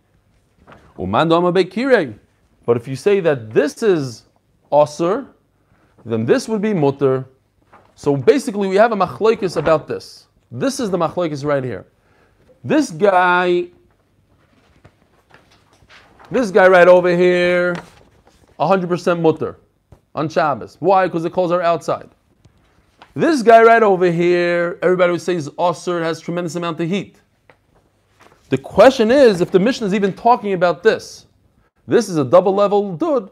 But if you say that this is osir, then this would be mutter. So basically, we have a machlokes about this. This is the machlokes right here. This guy, this guy right over here, 100% mutter on Shabbos. Why? Because the coals are outside. This guy right over here, everybody would say is osir, has tremendous amount of heat. The question is if the Mishnah is even talking about this. This is a double level dud.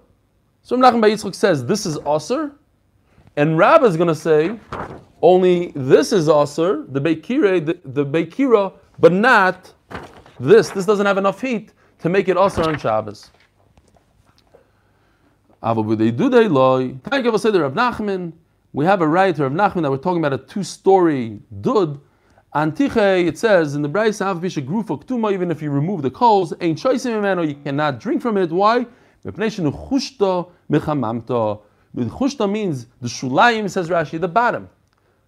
So Menachem Bar Yitzchak says this is osir, and Rabbah is going to say, only this is Asr, the Beikire, the, the Beikira, but not this. This doesn't have enough heat to make it Asr on Shabbos. We have a right Rav Nachman that we're talking about a two-story dud. Antichi, it says in the Braisa Avbisha Grufa Ktuma, even if you remove the coals, ain't choice you cannot drink from it. Why? With chushta means the shulayim, says Rashi, the bottom.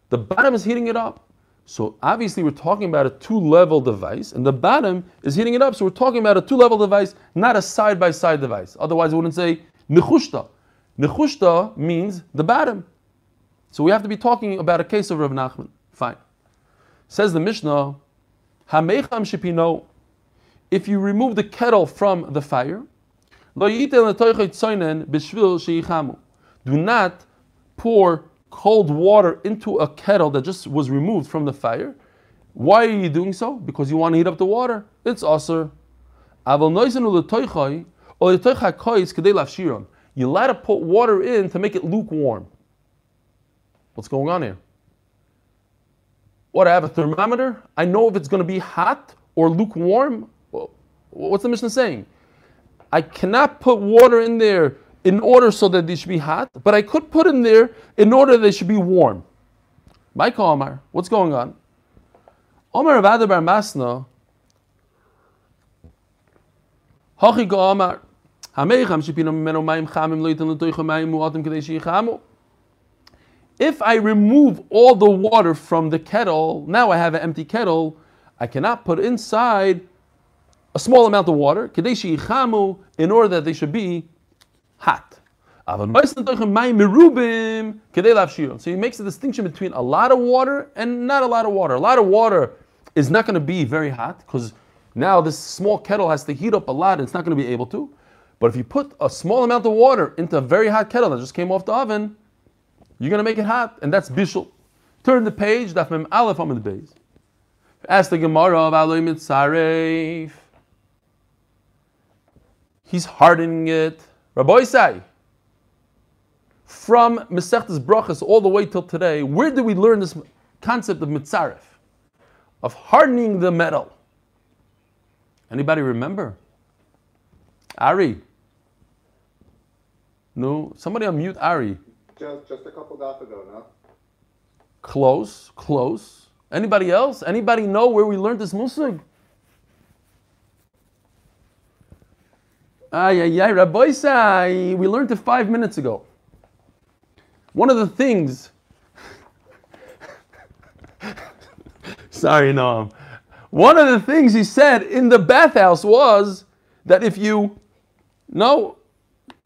The bottom is heating it up. So obviously we're talking about a two-level device, and the bottom is heating it up. So we're talking about a two-level device, not a side-by-side device. Otherwise, it wouldn't say nechushta. Nechushta means the bottom. So we have to be talking about a case of Rav Nachman. Says the Mishnah, Hamecham shipino. If you remove the kettle from the fire, do not pour cold water into a kettle that just was removed from the fire. Why are you doing so? Because you want to heat up the water. It's aser. You let to put water in to make it lukewarm. What's going on here? What, I have a thermometer? I know if it's going to be hot or lukewarm. What's the Mishnah saying? I cannot put water in there in order so that they should be hot, but I could put in there in order they should be warm. Michael Omar, what's going on? Omar of Adabar Masna, Hachi Omar, if I remove all the water from the kettle, now I have an empty kettle, I cannot put inside a small amount of water, in order that they should be hot. So he makes a distinction between a lot of water and not a lot of water. A lot of water is not going to be very hot because now this small kettle has to heat up a lot and it's not going to be able to. But if you put a small amount of water into a very hot kettle that just came off the oven, you're going to make it hot, and that's bishul. Turn the page, daf mem aleph. Ask the Gemara of Aloy Mitzaref. He's hardening it. Rabbi say, from Masechtas Brachas all the way till today, where did we learn this concept of mitzaref, of hardening the metal? Anybody remember? Ari. No, somebody unmute Ari. Just, just a couple of days ago, no? Close, close. Anybody else? Anybody know where we learned this musig? Ay, ay, ay, Rabbi we learned it five minutes ago. One of the things, <laughs> sorry, no. One of the things he said in the bathhouse was that if you, no,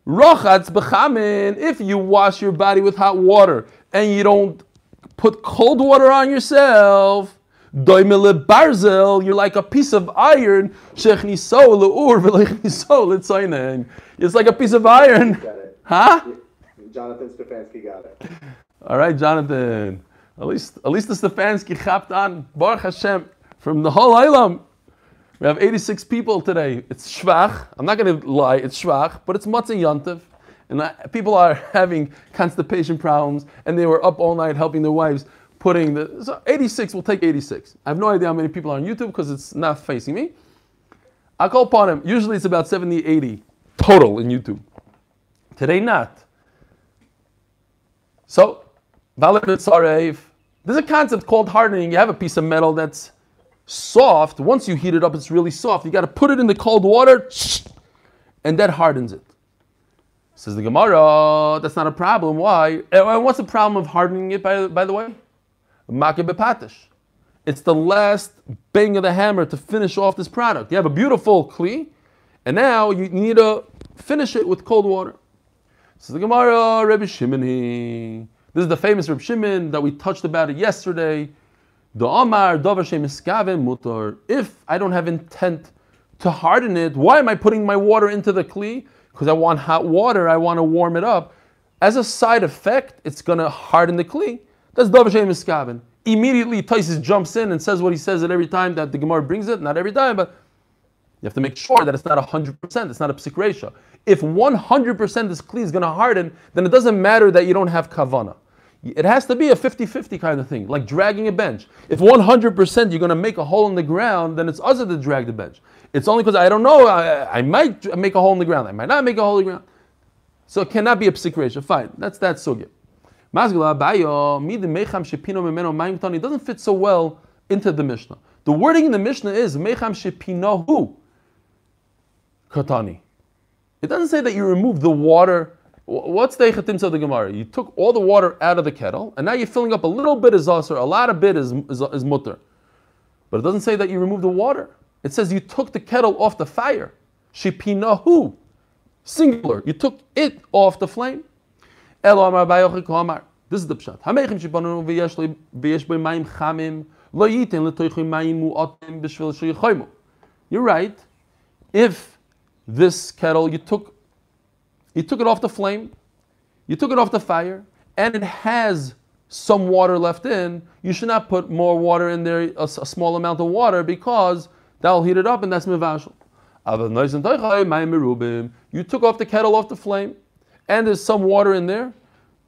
rochatz bechamin, if you wash your body with hot water and you don't put cold water on yourself, Doimele barzel, you're like a piece of iron. It's like a piece of iron. Huh? Jonathan Stefanski got it. All right, Jonathan. At least, at least the Stefanski chapped on. Baruch Hashem. From the whole Ilam. We have 86 people today. It's Shvach. I'm not going to lie, it's Shvach, but it's Matzah Yantiv. And I, people are <laughs> having constipation problems, and they were up all night helping their wives putting the. So 86, we'll take 86. I have no idea how many people are on YouTube because it's not facing me. I call upon him. Usually it's about 70, 80 total in YouTube. Today, not. So, there's a concept called hardening. You have a piece of metal that's soft. Once you heat it up, it's really soft. You got to put it in the cold water, <sniffs> and that hardens it. Says the Gemara, that's not a problem. Why? And what's the problem of hardening it, by, by the way? maki b'patish. It's the last bang of the hammer to finish off this product. You have a beautiful kli, and now you need to finish it with cold water. Says the Gemara, Rebbe Shimon, this is the famous Rebbe Shimon that we touched about it yesterday. The Amar mutar. If I don't have intent to harden it, why am I putting my water into the kli? Because I want hot water, I want to warm it up. As a side effect, it's going to harden the kli. That's Davar Shem Miskaven. Immediately, Taisis jumps in and says what he says at every time that the Gemara brings it. Not every time, but you have to make sure that it's not 100%, it's not a psik ratio. If 100% this kli is going to harden, then it doesn't matter that you don't have kavana. It has to be a 50 50 kind of thing, like dragging a bench. If 100% you're going to make a hole in the ground, then it's other to drag the bench. It's only because I don't know, I, I, might make a hole in the ground, I might not make a hole in the ground. So it cannot be a psik ratio. Fine, that's that sugya. It doesn't fit so well into the Mishnah. The wording in the Mishnah is mecham shepinahu katani. It doesn't say that you remove the water What's the Echatim of the Gemara? You took all the water out of the kettle, and now you're filling up a little bit is also a lot of bit is, is, is mutter. But it doesn't say that you removed the water. It says you took the kettle off the fire. Shipinahu. Singular. You took it off the flame. This is the pshat. You're right. If this kettle, you took you took it off the flame, you took it off the fire, and it has some water left in, you should not put more water in there, a, a small amount of water, because that'll heat it up and that's mivashal. You took off the kettle off the flame, and there's some water in there.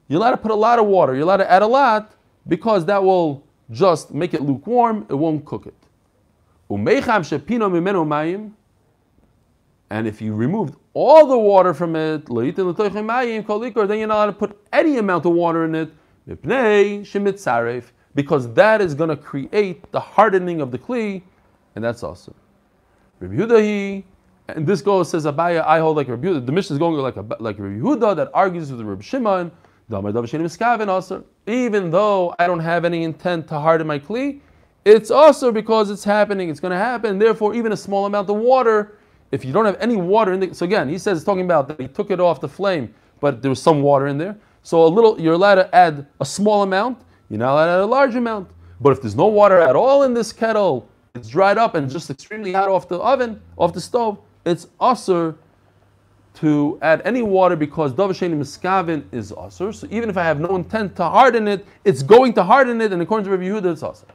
You're allowed to put a lot of water. You're allowed to add a lot because that will just make it lukewarm. It won't cook it. And if you removed all the water from it, then you're not allowed to put any amount of water in it, because that is going to create the hardening of the kli, and that's awesome. Rabbi Yehuda, and this goes says Abaye, I hold like Rabbi Yehuda. The Mishnah is going like like Rabbi Yehuda that argues with Rabbi Shimon. Even though I don't have any intent to harden my kli, it's also because it's happening. It's going to happen. Therefore, even a small amount of water if you don't have any water in the so again he says talking about that he took it off the flame but there was some water in there. So a little you're allowed to add a small amount. You're not allowed to add a large amount. But if there's no water at all in this kettle it's dried up and just extremely hot off the oven off the stove it's usher to add any water because davasheni miskavin is usher. So even if I have no intent to harden it it's going to harden it and according to Rabbi Yehuda it's Usher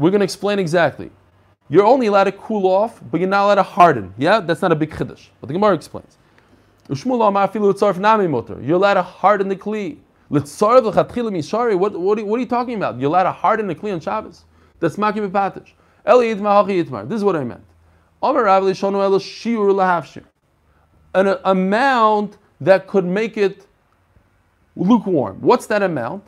we're going to explain exactly. You're only allowed to cool off, but you're not allowed to harden. Yeah, that's not a big chiddush. But the Gemara explains. You're allowed to harden the kli. What, what, what are you talking about? You're allowed to harden the kli on Shabbos. That's maki b'patish. This is what I meant. An amount that could make it lukewarm. What's that amount?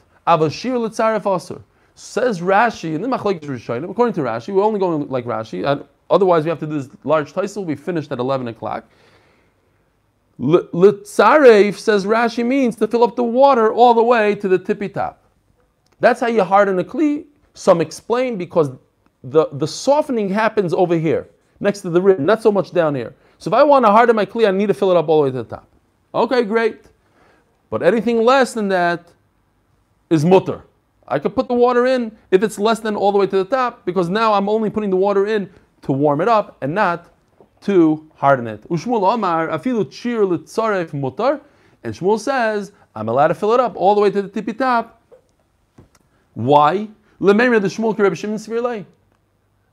Says Rashi, and then Machlekes Rishonim, according to Rashi, we're only going like Rashi, and otherwise we have to do this large Taisel, we finished at 11 o'clock. Litzareif, says Rashi, means to fill up the water all the way to the tippy top. That's how you harden a Kli. Some explain because the, the softening happens over here, next to the rim, not so much down here. So if I want to harden my Kli, I need to fill it up all the way to the top. Okay, great. But anything less than that is mutter. I could put the water in if it's less than all the way to the top, because now I'm only putting the water in to warm it up and not to harden it. Ushmul Omar, afilu chir litzaref mutar, and Shmuel says, I'm allowed to fill it up all the way to the tippy top. Why? The.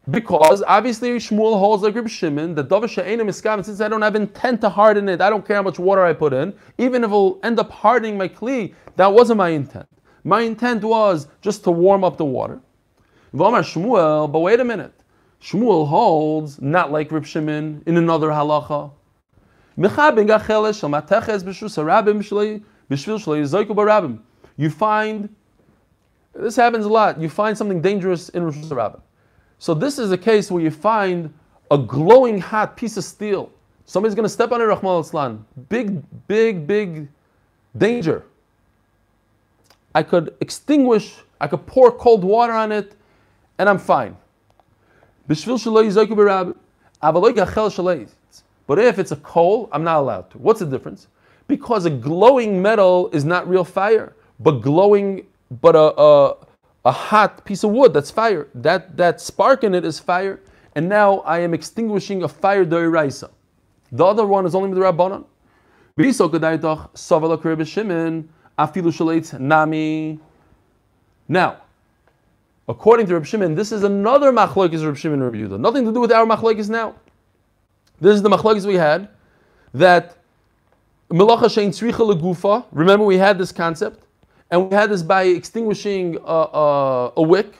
Because obviously Shmuel holds like Rebbe Shimon that Davar She'enim Iskam, since I don't have intent to harden it, I don't care how much water I put in, even if it'll end up hardening my kli, that wasn't my intent. My intent was just to warm up the water. V'amar Shmuel, but wait a minute. Shmuel holds not like Reb Shimon in another halacha. You find this happens a lot. You find something dangerous in Rosh Hashanah. So this is a case where you find a glowing hot piece of steel. Somebody's going to step on it, Rahman al Big, big, big danger. I could extinguish, I could pour cold water on it, and I'm fine. But if it's a coal, I'm not allowed to. What's the difference? Because a glowing metal is not real fire, but glowing, but a, a, a hot piece of wood that's fire. That, that spark in it is fire, and now I am extinguishing a fire doiraisa. The other one is only with the Rabbanon. Now, according to Reb Shimon, this is another machlokes Reb Shimon Reb. Nothing to do with our machlokes now. This is the machlokes we had that melacha shein tzricha legufa. Remember, we had this concept, and we had this by extinguishing a, a, a wick.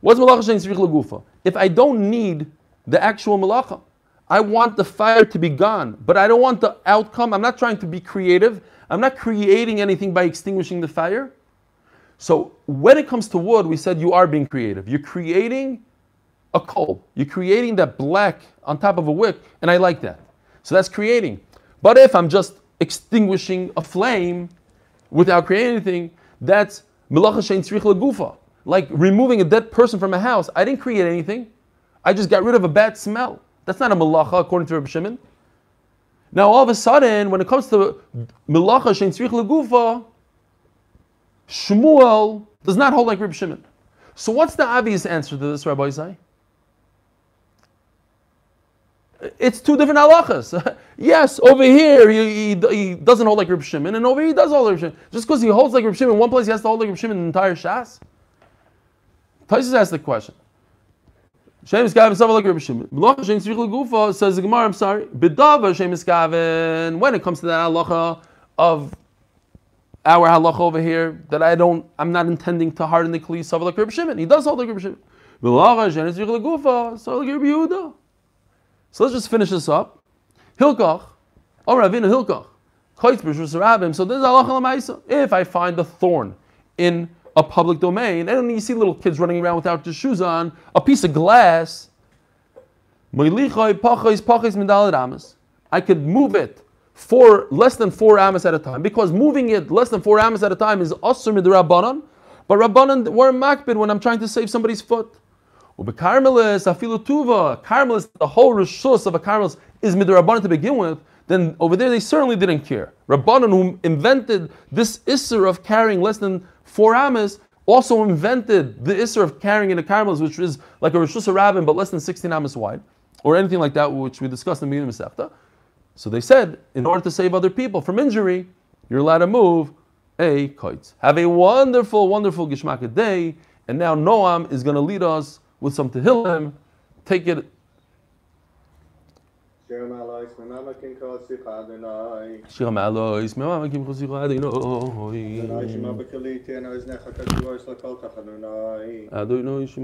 What's melacha shein tzricha legufa? If I don't need the actual melacha, I want the fire to be gone, but I don't want the outcome. I'm not trying to be creative. I'm not creating anything by extinguishing the fire. So when it comes to wood, we said you are being creative. You're creating a coal. You're creating that black on top of a wick, and I like that. So that's creating. But if I'm just extinguishing a flame without creating anything, that's melacha shein tzrich legufa. Like removing a dead person from a house. I didn't create anything. I just got rid of a bad smell. That's not a melacha according to Rabbi Shimon. Now all of a sudden, when it comes to melacha shein tzrich legufa, Shmuel does not hold like Rabbi Shimon. So what's the obvious answer to this, Rabbi Isai? It's two different halachas. <laughs> yes, over here he, he, he, doesn't hold like Reb Shimon, and over here he does hold like Reb Shimon. Just because he holds like Reb Shimon in one place, he has to hold like Reb Shimon in the entire Shas. Taisus asked the question. Shem is Gavin like Reb Shimon. Melacha Shem Tzrich Gufa says the Gemara. I'm sorry. B'dava Shemis Gavin. When it comes to that halacha of our halacha over here, that I don't, I'm not intending to harden the kli Sav like Reb Shimon. He does hold like Reb Shimon. Melacha Shem Tzrich Gufa. So like Reb Yehuda. So let's just finish this up. Hilkach, or Ravina Hilkach, So this is halacha If I find a thorn in a public domain, and you see little kids running around without their shoes on, a piece of glass, I could move it for less than four amas at a time, because moving it less than four amas at a time is asur midrabanan, but rabbanan were makbid when I'm trying to save somebody's foot. Ubekarmelis afilu tuva. Karmelis, the whole rishus of a karmelis is midrabanan to begin with. Then over there they certainly didn't care. Rabbanan, who invented this isser of carrying less than four amas, also invented the isser of carrying in a karmelis, which is like a rishus rabbin but less than 16 amas wide, or anything like that, which we discussed in the beginning of So they said, in order to save other people from injury, you're allowed to move a kite. Have a wonderful, wonderful Gishmaka day. And now Noam is going to lead us with some Tehillim, take it. Shir Malois, Mimama Kim Kosich Adonai. Shir Malois, Mimama Kim Kosich Adonai. Adonai Shema Bekaliti, and I was Necha Kadosh Lakol Adonai. Adonai Shema